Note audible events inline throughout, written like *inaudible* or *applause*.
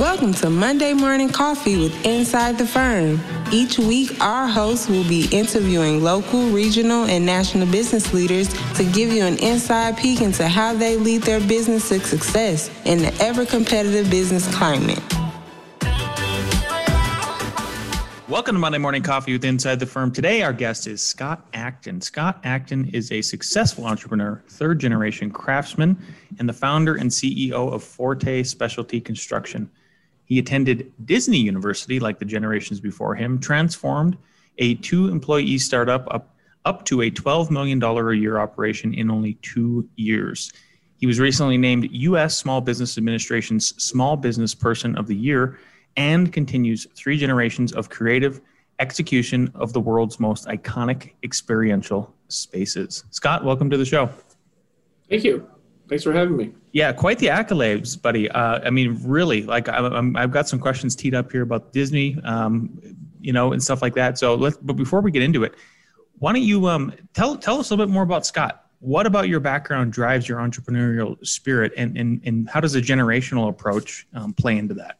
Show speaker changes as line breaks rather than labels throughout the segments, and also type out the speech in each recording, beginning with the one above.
Welcome to Monday Morning Coffee with Inside the Firm. Each week, our hosts will be interviewing local, regional, and national business leaders to give you an inside peek into how they lead their business to success in the ever competitive business climate.
Welcome to Monday Morning Coffee with Inside the Firm. Today, our guest is Scott Acton. Scott Acton is a successful entrepreneur, third generation craftsman, and the founder and CEO of Forte Specialty Construction. He attended Disney University like the generations before him, transformed a two employee startup up, up to a $12 million a year operation in only two years. He was recently named U.S. Small Business Administration's Small Business Person of the Year and continues three generations of creative execution of the world's most iconic experiential spaces. Scott, welcome to the show.
Thank you. Thanks for having me.
Yeah, quite the accolades, buddy. Uh, I mean, really, like i have got some questions teed up here about Disney, um, you know, and stuff like that. So let's. But before we get into it, why don't you um, tell tell us a little bit more about Scott? What about your background drives your entrepreneurial spirit, and and and how does a generational approach um, play into that?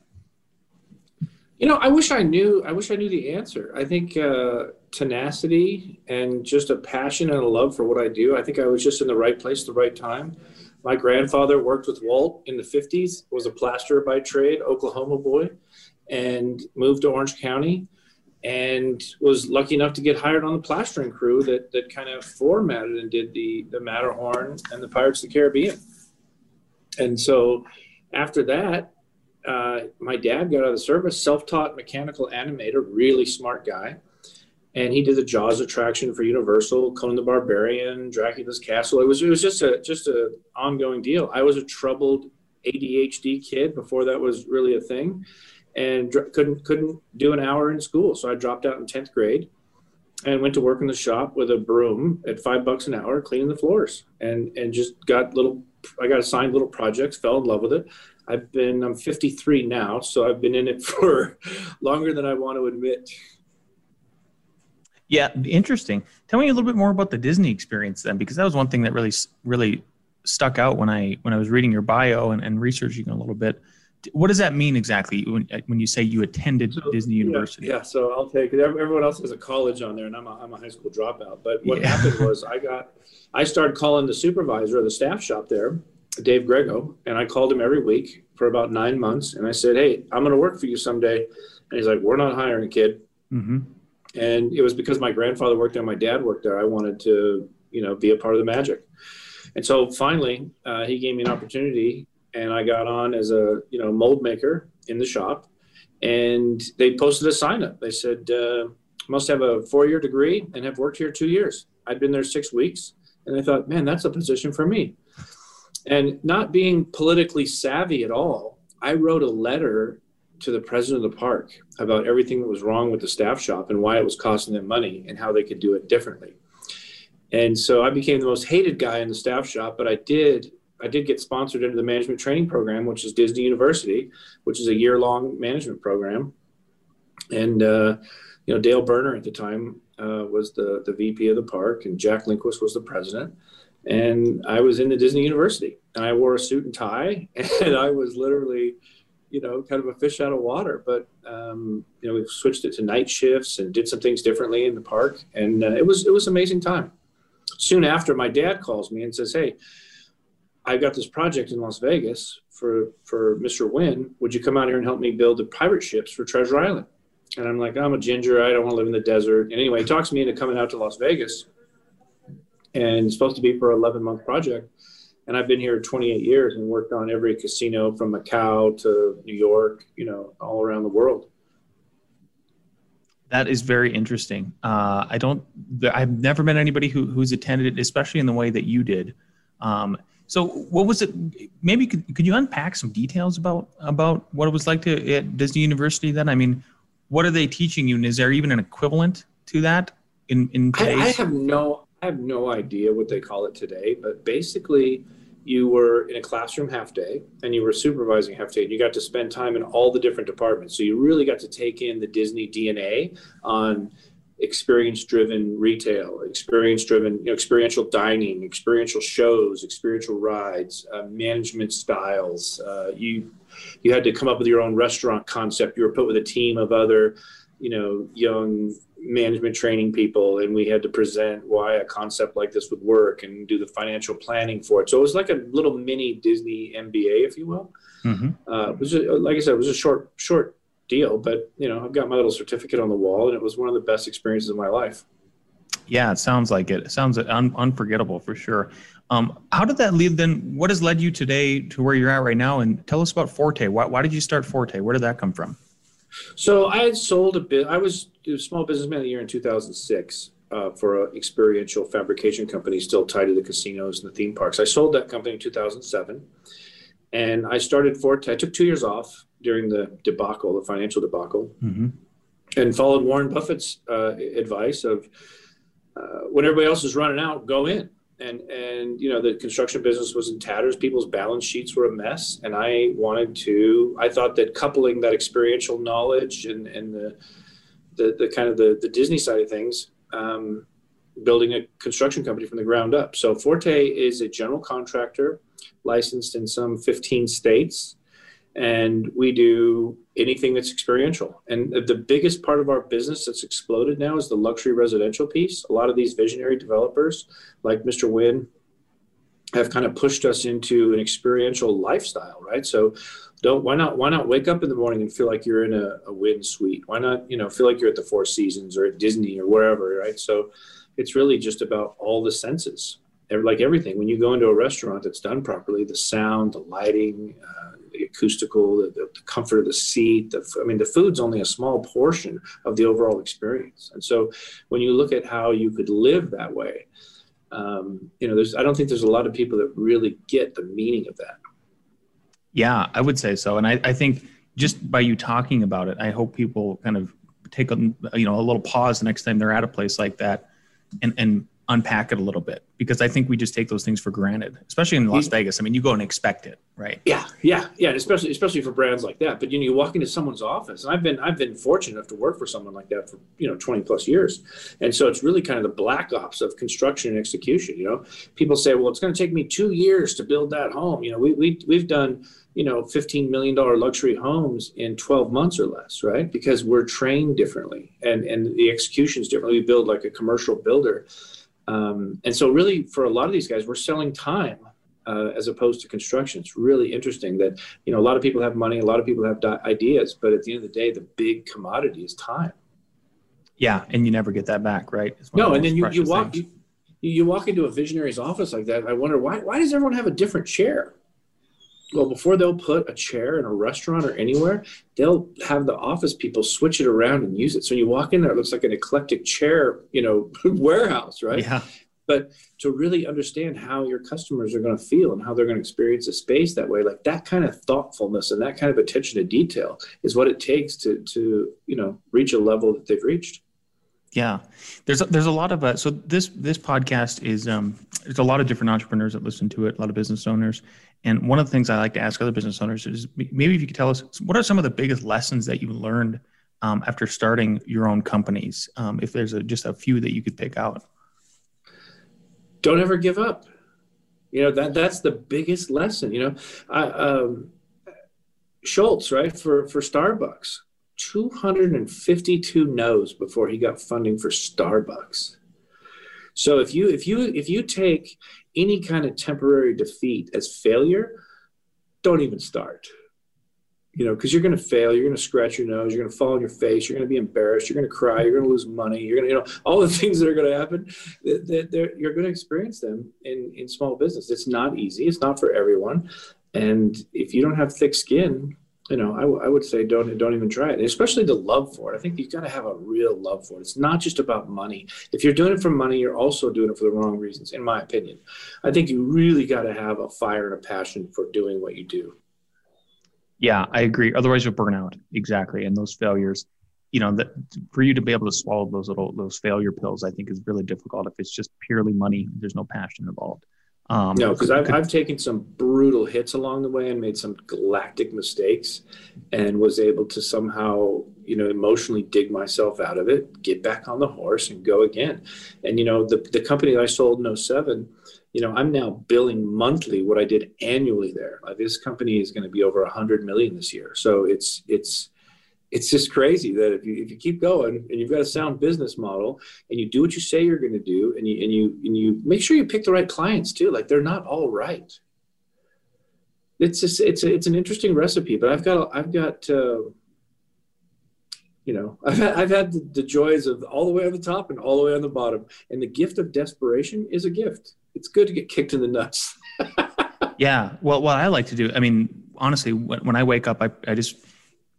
You know, I wish I knew. I wish I knew the answer. I think uh, tenacity and just a passion and a love for what I do. I think I was just in the right place, the right time. My grandfather worked with Walt in the '50s. Was a plasterer by trade, Oklahoma boy, and moved to Orange County, and was lucky enough to get hired on the plastering crew that that kind of formatted and did the the Matterhorn and the Pirates of the Caribbean. And so, after that, uh, my dad got out of the service, self-taught mechanical animator, really smart guy, and he did the Jaws attraction for Universal, Conan the Barbarian, Dracula's Castle. It was it was just a just a ongoing deal. I was a troubled ADHD kid before that was really a thing, and dr- couldn't couldn't do an hour in school, so I dropped out in tenth grade, and went to work in the shop with a broom at five bucks an hour, cleaning the floors, and and just got little. I got assigned little projects, fell in love with it I've been, I'm 53 now, so I've been in it *laughs* for longer than I want to admit.
Yeah, interesting. Tell me a little bit more about the Disney experience then, because that was one thing that really, really stuck out when I when I was reading your bio and, and researching a little bit. What does that mean exactly when, when you say you attended so, Disney University?
Yeah, yeah, so I'll take it. Everyone else has a college on there, and I'm a, I'm a high school dropout. But what yeah. happened was I got I started calling the supervisor of the staff shop there Dave Grego, and I called him every week for about nine months. And I said, Hey, I'm going to work for you someday. And he's like, We're not hiring, a kid. Mm-hmm. And it was because my grandfather worked there, my dad worked there. I wanted to, you know, be a part of the magic. And so finally, uh, he gave me an opportunity, and I got on as a, you know, mold maker in the shop. And they posted a sign up. They said, uh, must have a four year degree and have worked here two years. I'd been there six weeks. And I thought, man, that's a position for me. And not being politically savvy at all, I wrote a letter to the president of the park about everything that was wrong with the staff shop and why it was costing them money and how they could do it differently. And so I became the most hated guy in the staff shop, but I did I did get sponsored into the management training program, which is Disney University, which is a year long management program. And uh, you know, Dale Berner at the time uh, was the the VP of the park, and Jack Lindquist was the president and I was in the Disney University and I wore a suit and tie *laughs* and I was literally, you know, kind of a fish out of water. But um, you know, we switched it to night shifts and did some things differently in the park, and uh, it was it was amazing time. Soon after, my dad calls me and says, "Hey, I've got this project in Las Vegas for for Mr. Wynn. Would you come out here and help me build the pirate ships for Treasure Island?" And I'm like, "I'm a ginger. I don't want to live in the desert." And anyway, he talks me into coming out to Las Vegas and it's supposed to be for an 11 month project. And I've been here 28 years and worked on every casino from Macau to New York, you know, all around the world.
That is very interesting. Uh, I don't, I've never met anybody who, who's attended it, especially in the way that you did. Um, so what was it? Maybe could, could you unpack some details about, about what it was like to at Disney University then? I mean, what are they teaching you? And is there even an equivalent to that in, in
today's? I, I have no, I have no idea what they call it today, but basically, you were in a classroom half day and you were supervising half day and you got to spend time in all the different departments. So you really got to take in the Disney DNA on experience driven retail, experience driven, you know, experiential dining, experiential shows, experiential rides, uh, management styles. Uh, you you had to come up with your own restaurant concept. You were put with a team of other, you know, young management training people, and we had to present why a concept like this would work and do the financial planning for it. So it was like a little mini Disney MBA, if you will. Mm-hmm. Uh, it was like I said, it was a short short deal, but you know, I've got my little certificate on the wall, and it was one of the best experiences of my life.
Yeah, it sounds like it. It sounds un- unforgettable for sure. Um, how did that lead then? What has led you today to where you're at right now? And tell us about Forte. Why, why did you start Forte? Where did that come from?
So I had sold a bit. I was a small businessman of the year in 2006 uh, for an experiential fabrication company still tied to the casinos and the theme parks. I sold that company in 2007, and I started Forte. I took two years off during the debacle, the financial debacle, mm-hmm. and followed Warren Buffett's uh, advice of uh, when everybody else is running out, go in and and you know the construction business was in tatters. People's balance sheets were a mess. And i wanted to i thought that coupling that experiential knowledge and and the the, the kind of the, the disney side of things um, building a construction company from the ground up. So forte is a general contractor licensed in some 15 states and we do anything that's experiential. And the biggest part of our business that's exploded now is the luxury residential piece. A lot of these visionary developers, like Mr. Wynn, have kind of pushed us into an experiential lifestyle, right? So don't why not why not wake up in the morning and feel like you're in a, a Wynn suite? Why not, you know, feel like you're at the Four Seasons or at Disney or wherever, right? So it's really just about all the senses. Like everything, when you go into a restaurant that's done properly, the sound, the lighting, uh, the acoustical, the, the, comfort of the seat. The, I mean, the food's only a small portion of the overall experience. And so, when you look at how you could live that way, um, you know, there's I don't think there's a lot of people that really get the meaning of that.
Yeah, I would say so, and I, I think just by you talking about it, I hope people kind of take a you know a little pause the next time they're at a place like that, and and unpack it a little bit because I think we just take those things for granted, especially in Las Vegas. I mean, you go and expect it, right?
Yeah, yeah, yeah. Especially especially for brands like that. But you know, you walk into someone's office, and I've been I've been fortunate enough to work for someone like that for you know twenty plus years, and so it's really kind of the black ops of construction and execution. You know, people say, well, it's going to take me two years to build that home. You know, we we we've done you know $15 million luxury homes in 12 months or less right because we're trained differently and and the execution is different we build like a commercial builder um, and so, really, for a lot of these guys, we're selling time uh, as opposed to construction. It's really interesting that you know a lot of people have money, a lot of people have di- ideas, but at the end of the day, the big commodity is time.
Yeah, and you never get that back, right?
No, and then you, you walk you, you walk into a visionary's office like that. I wonder why why does everyone have a different chair? Well before they'll put a chair in a restaurant or anywhere they'll have the office people switch it around and use it. So when you walk in there it looks like an eclectic chair you know *laughs* warehouse right?
Yeah.
But to really understand how your customers are going to feel and how they're going to experience a space that way like that kind of thoughtfulness and that kind of attention to detail is what it takes to to you know reach a level that they've reached.
Yeah, there's a, there's a lot of uh, so this this podcast is um there's a lot of different entrepreneurs that listen to it, a lot of business owners, and one of the things I like to ask other business owners is maybe if you could tell us what are some of the biggest lessons that you learned um, after starting your own companies, um, if there's a, just a few that you could pick out.
Don't ever give up. You know that that's the biggest lesson. You know, I, um, Schultz right for for Starbucks 252 no's before he got funding for Starbucks. So if you if you if you take any kind of temporary defeat as failure, don't even start. You know, because you're going to fail, you're going to scratch your nose, you're going to fall on your face, you're going to be embarrassed, you're going to cry, you're going to lose money, you're going to, you know, all the *laughs* things that are going to happen. That you're going to experience them in in small business. It's not easy. It's not for everyone. And if you don't have thick skin, you know, I, w- I would say don't don't even try it, especially the love for it. I think you've got to have a real love for it. It's not just about money. If you're doing it for money, you're also doing it for the wrong reasons, in my opinion. I think you really got to have a fire and a passion for doing what you do.
Yeah, I agree. Otherwise, you'll burn out. Exactly, and those failures. You know, that for you to be able to swallow those little those failure pills, I think is really difficult if it's just purely money. There's no passion involved.
Um, no, because I've, I've taken some brutal hits along the way and made some galactic mistakes and was able to somehow you know, emotionally dig myself out of it, get back on the horse and go again. And, you know, the, the company that I sold in 07, you know, I'm now billing monthly what I did annually there. Like this company is going to be over a hundred million this year. So it's, it's, it's just crazy that if you, if you keep going and you've got a sound business model and you do what you say you're going to do and you, and you, and you make sure you pick the right clients too. Like they're not all right. It's just, it's, a, it's an interesting recipe, but I've got, I've got, uh, you know, *laughs* I've had, I've had the, the joys of all the way on the top and all the way on the bottom. And the gift of desperation is a gift. It's good to get kicked in the nuts. *laughs*
yeah. Well, what I like to do, I mean, honestly, when, when I wake up, I, I just,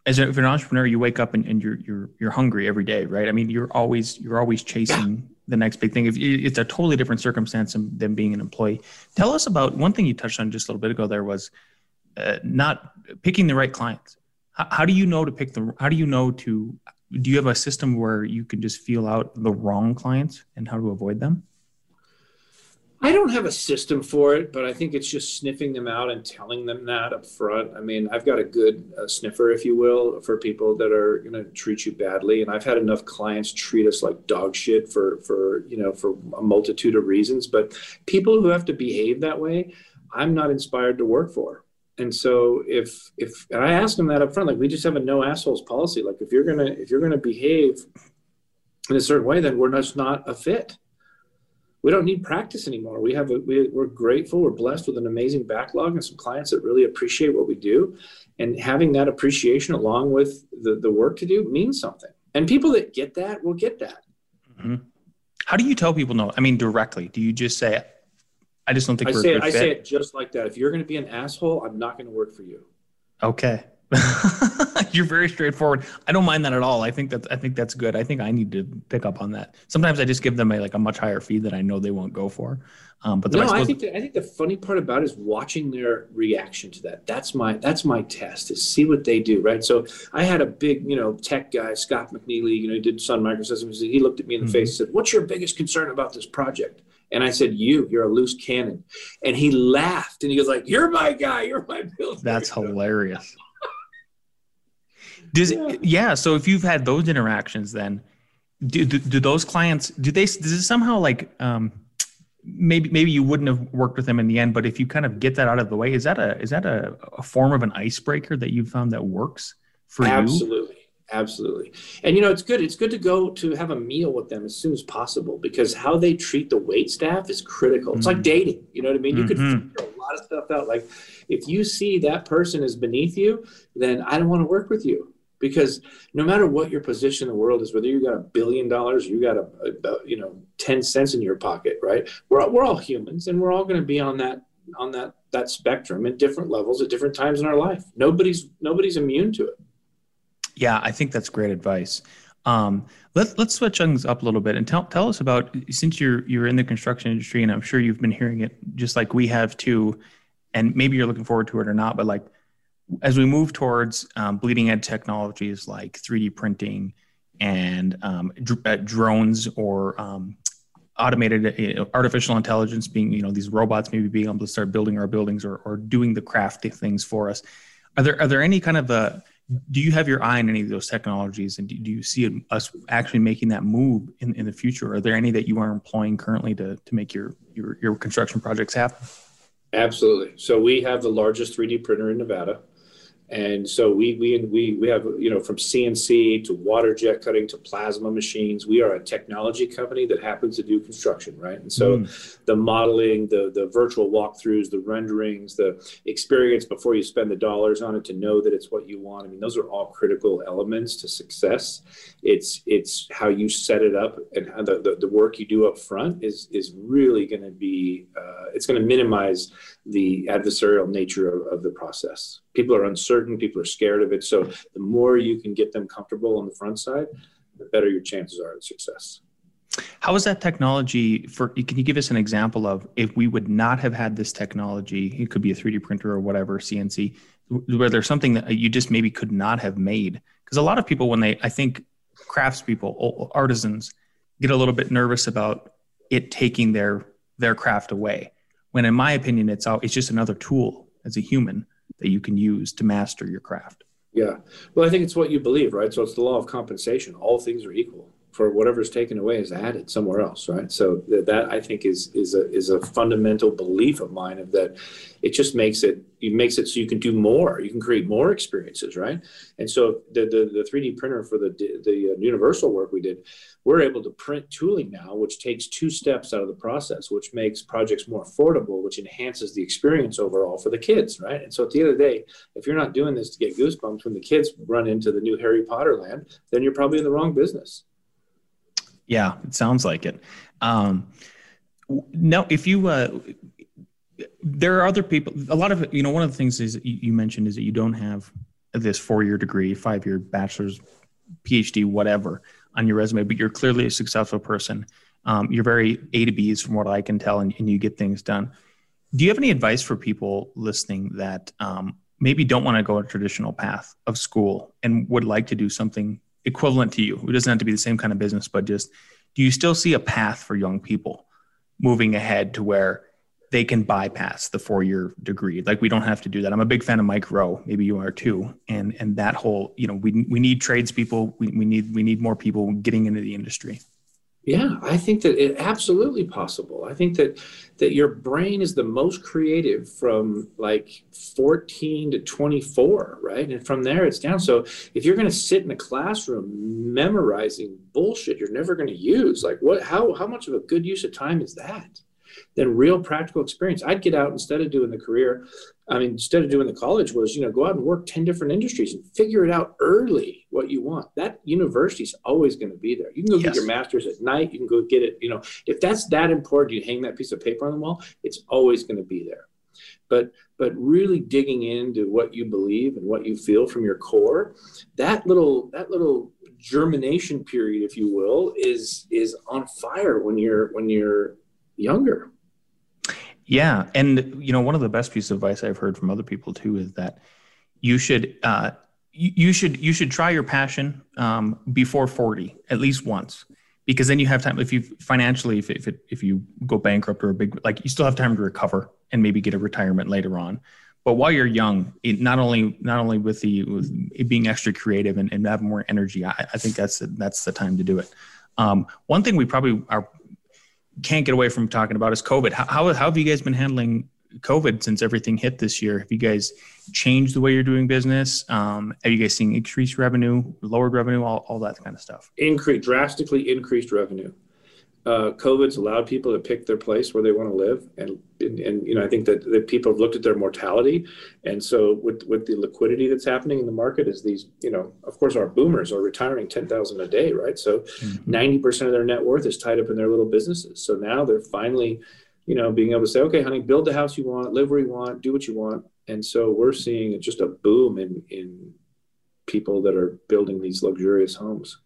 as if an entrepreneur, you wake up and, and you're you're you're hungry every day, right? I mean, you're always you're always chasing the next big thing. If it's a totally different circumstance than being an employee. Tell us about one thing you touched on just a little bit ago. There was uh, not picking the right clients. How, how do you know to pick the? How do you know to? Do you have a system where you can just feel out the wrong clients and how to avoid them?
I don't have a system for it, but I think it's just sniffing them out and telling them that up front. I mean, I've got a good uh, sniffer, if you will, for people that are going to treat you badly, and I've had enough clients treat us like dog shit for for you know for a multitude of reasons. But people who have to behave that way, I'm not inspired to work for. And so if if and I ask them that up front, like we just have a no assholes policy. Like if you're gonna if you're gonna behave in a certain way, then we're just not a fit we don't need practice anymore. We have a, we, we're grateful. We're blessed with an amazing backlog and some clients that really appreciate what we do. And having that appreciation along with the, the work to do means something. And people that get that will get that.
Mm-hmm. How do you tell people no? I mean, directly. Do you just say, "I just don't think
I say it, I say it just like that. If you're going to be an asshole, I'm not going to work for you.
Okay. *laughs* You're very straightforward. I don't mind that at all. I think that I think that's good. I think I need to pick up on that. Sometimes I just give them a like a much higher fee that I know they won't go for.
Um, but no, I, I think the, I think the funny part about it is watching their reaction to that. That's my that's my test is see what they do. Right. So I had a big you know tech guy Scott McNealy. You know he did Sun Microsystems. He looked at me in the mm-hmm. face and said, "What's your biggest concern about this project?" And I said, "You, you're a loose cannon." And he laughed and he goes like, "You're my guy. You're my builder."
That's *laughs* hilarious. Does yeah. Yeah. So if you've had those interactions, then do, do, do those clients do they does it somehow like um, maybe maybe you wouldn't have worked with them in the end, but if you kind of get that out of the way, is that a is that a, a form of an icebreaker that you found that works for
Absolutely. you? Absolutely. Absolutely. And you know, it's good. It's good to go to have a meal with them as soon as possible because how they treat the wait staff is critical. It's mm-hmm. like dating. You know what I mean? You mm-hmm. could figure a lot of stuff out. Like if you see that person is beneath you, then I don't want to work with you because no matter what your position in the world is, whether you got a billion dollars, you got a, a, you know ten cents in your pocket, right? We're we're all humans, and we're all going to be on that on that that spectrum at different levels at different times in our life. Nobody's nobody's immune to it.
Yeah, I think that's great advice. Um, let, let's switch things up a little bit and tell, tell us about since you're you're in the construction industry and I'm sure you've been hearing it just like we have too, and maybe you're looking forward to it or not, but like as we move towards um, bleeding edge technologies like 3D printing and um, dr- uh, drones or um, automated uh, artificial intelligence being, you know, these robots maybe being able to start building our buildings or, or doing the crafty things for us. Are there, are there any kind of, uh, do you have your eye on any of those technologies and do, do you see us actually making that move in, in the future? Are there any that you are employing currently to, to make your, your, your construction projects happen?
Absolutely. So we have the largest 3D printer in Nevada. And so we we we we have you know from CNC to water jet cutting to plasma machines. We are a technology company that happens to do construction, right? And so mm. the modeling, the the virtual walkthroughs, the renderings, the experience before you spend the dollars on it to know that it's what you want. I mean, those are all critical elements to success. It's it's how you set it up and how the, the, the work you do up front is is really going to be uh, it's going to minimize the adversarial nature of, of the process. People are uncertain, people are scared of it. So the more you can get them comfortable on the front side, the better your chances are of success.
How is that technology for can you give us an example of if we would not have had this technology, it could be a 3D printer or whatever, CNC, where there's something that you just maybe could not have made? Because a lot of people when they I think craftspeople, artisans get a little bit nervous about it taking their their craft away when in my opinion it's all, it's just another tool as a human that you can use to master your craft
Yeah. Well, I think it's what you believe, right? So it's the law of compensation. All things are equal for whatever's taken away is added somewhere else, right? So that, that I think is is a is a fundamental belief of mine of that. It just makes it it makes it so you can do more, you can create more experiences, right? And so the the, the 3D printer for the the uh, universal work we did, we're able to print tooling now, which takes two steps out of the process, which makes projects more affordable, which enhances the experience overall for the kids, right? And so at the end of the day, if you're not doing this to get goosebumps when the kids run into the new Harry Potter land, then you're probably in the wrong business.
Yeah, it sounds like it. Um, now, if you, uh, there are other people. A lot of you know, one of the things is you mentioned is that you don't have this four-year degree, five-year bachelor's, PhD, whatever, on your resume, but you're clearly a successful person. Um, you're very A to B's from what I can tell, and, and, you get things done. Do you have any advice for people listening that um, maybe don't want to go a traditional path of school and would like to do something equivalent to you? It doesn't have to be the same kind of business, but just do you still see a path for young people moving ahead to where they can bypass the four year degree? Like we don't have to do that. I'm a big fan of Mike Rowe. Maybe you are too. And and that whole, you know, we we need tradespeople. We, we need we need more people getting into the industry.
Yeah, I think that it absolutely possible. I think that that your brain is the most creative from like 14 to 24, right? And from there it's down. So if you're going to sit in a classroom memorizing bullshit you're never going to use, like what how how much of a good use of time is that? Then real practical experience. I'd get out instead of doing the career I mean, instead of doing the college was, you know, go out and work 10 different industries and figure it out early what you want. That university is always going to be there. You can go yes. get your master's at night. You can go get it. You know, if that's that important, you hang that piece of paper on the wall, it's always going to be there. But, but really digging into what you believe and what you feel from your core, that little, that little germination period, if you will, is, is on fire when you're, when you're younger
yeah, and you know, one of the best pieces of advice I've heard from other people too is that you should uh, you, should you should try your passion um, before forty at least once, because then you have time. If you financially, if if, it, if you go bankrupt or a big like, you still have time to recover and maybe get a retirement later on. But while you're young, it not only not only with the with being extra creative and, and having more energy, I, I think that's that's the time to do it. Um, one thing we probably are can't get away from talking about is COVID. How, how, how have you guys been handling COVID since everything hit this year? Have you guys changed the way you're doing business? Um, have you guys seen increased revenue, lowered revenue, all, all that kind of stuff?
Increase, drastically increased revenue uh, COVID's allowed people to pick their place where they want to live, and and, and you know I think that, that people have looked at their mortality, and so with with the liquidity that's happening in the market, is these you know of course our boomers are retiring ten thousand a day, right? So mm-hmm. 90 percent of their net worth is tied up in their little businesses. So now they're finally, you know, being able to say, okay, honey, build the house you want, live where you want, do what you want, and so we're seeing just a boom in in people that are building these luxurious homes.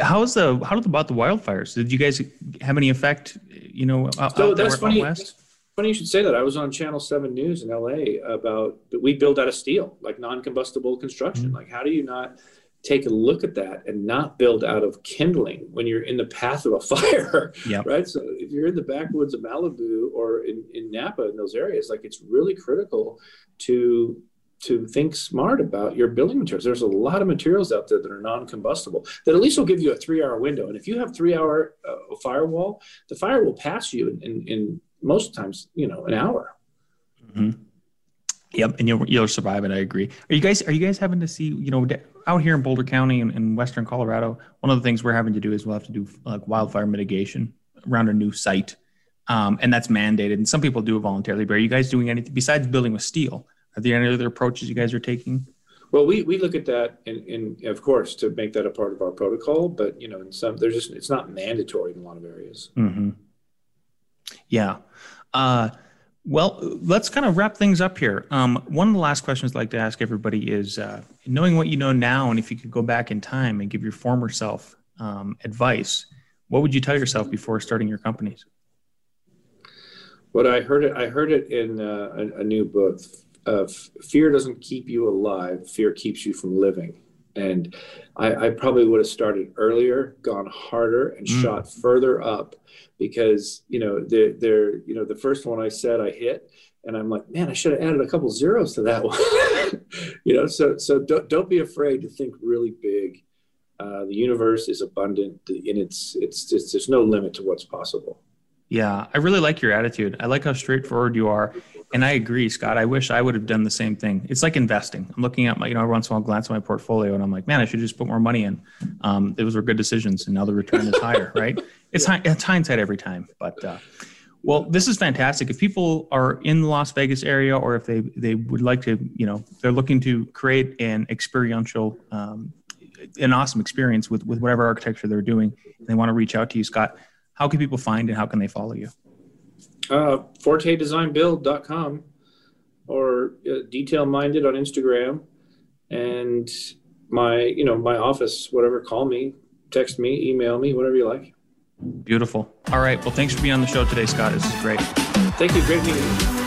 How's the how about the wildfires? Did you guys have any effect? You know,
so that's funny. West? Funny you should say that. I was on Channel Seven News in LA about we build out of steel, like non-combustible construction. Mm-hmm. Like, how do you not take a look at that and not build out of kindling when you're in the path of a *laughs* fire? Yep. Right. So if you're in the backwoods of Malibu or in, in Napa in those areas, like it's really critical to to think smart about your building materials. There's a lot of materials out there that are non-combustible that at least will give you a three-hour window. And if you have three-hour uh, firewall, the fire will pass you in, in, in most times, you know, an hour.
Mm-hmm. Yep, and you'll you'll survive it. I agree. Are you guys are you guys having to see you know out here in Boulder County and in Western Colorado? One of the things we're having to do is we'll have to do like wildfire mitigation around a new site, um, and that's mandated. And some people do it voluntarily. But are you guys doing anything besides building with steel? Are there any other approaches you guys are taking?
Well, we, we look at that and, and of course to make that a part of our protocol, but you know, in some there's just it's not mandatory in a lot of areas.
Mm-hmm. Yeah. Uh, well, let's kind of wrap things up here. Um, one of the last questions I'd like to ask everybody is uh, knowing what you know now, and if you could go back in time and give your former self um, advice, what would you tell yourself before starting your companies?
What I heard it, I heard it in uh, a, a, new book, uh, fear doesn't keep you alive fear keeps you from living and I, I probably would have started earlier gone harder and mm. shot further up because you know they're, they're you know the first one i said i hit and I'm like, man, I should have added a couple zeros to that *laughs* one. you know, so so don't, don't be afraid to think really big. Uh, the universe is abundant, and it's, it's it's there's no limit to what's possible.
Yeah, I really like your attitude. I like how straightforward you are, and I agree, Scott. I wish I would have done the same thing. It's like investing. I'm looking at my, you know, every once in a while, glance at my portfolio, and I'm like, man, I should just put more money in. Um, those were good decisions, and now the return is higher, *laughs* right? It's, yeah. it's hindsight every time, but. Uh, well, this is fantastic. If people are in the Las Vegas area, or if they they would like to, you know, they're looking to create an experiential, um, an awesome experience with with whatever architecture they're doing, and they want to reach out to you, Scott. How can people find and how can they follow you?
Uh, ForteDesignBuild.com or uh, Detail Minded on Instagram, and my you know my office. Whatever, call me, text me, email me, whatever you like.
Beautiful. All right. Well, thanks for being on the show today, Scott. This is great.
Thank you. Great meeting you.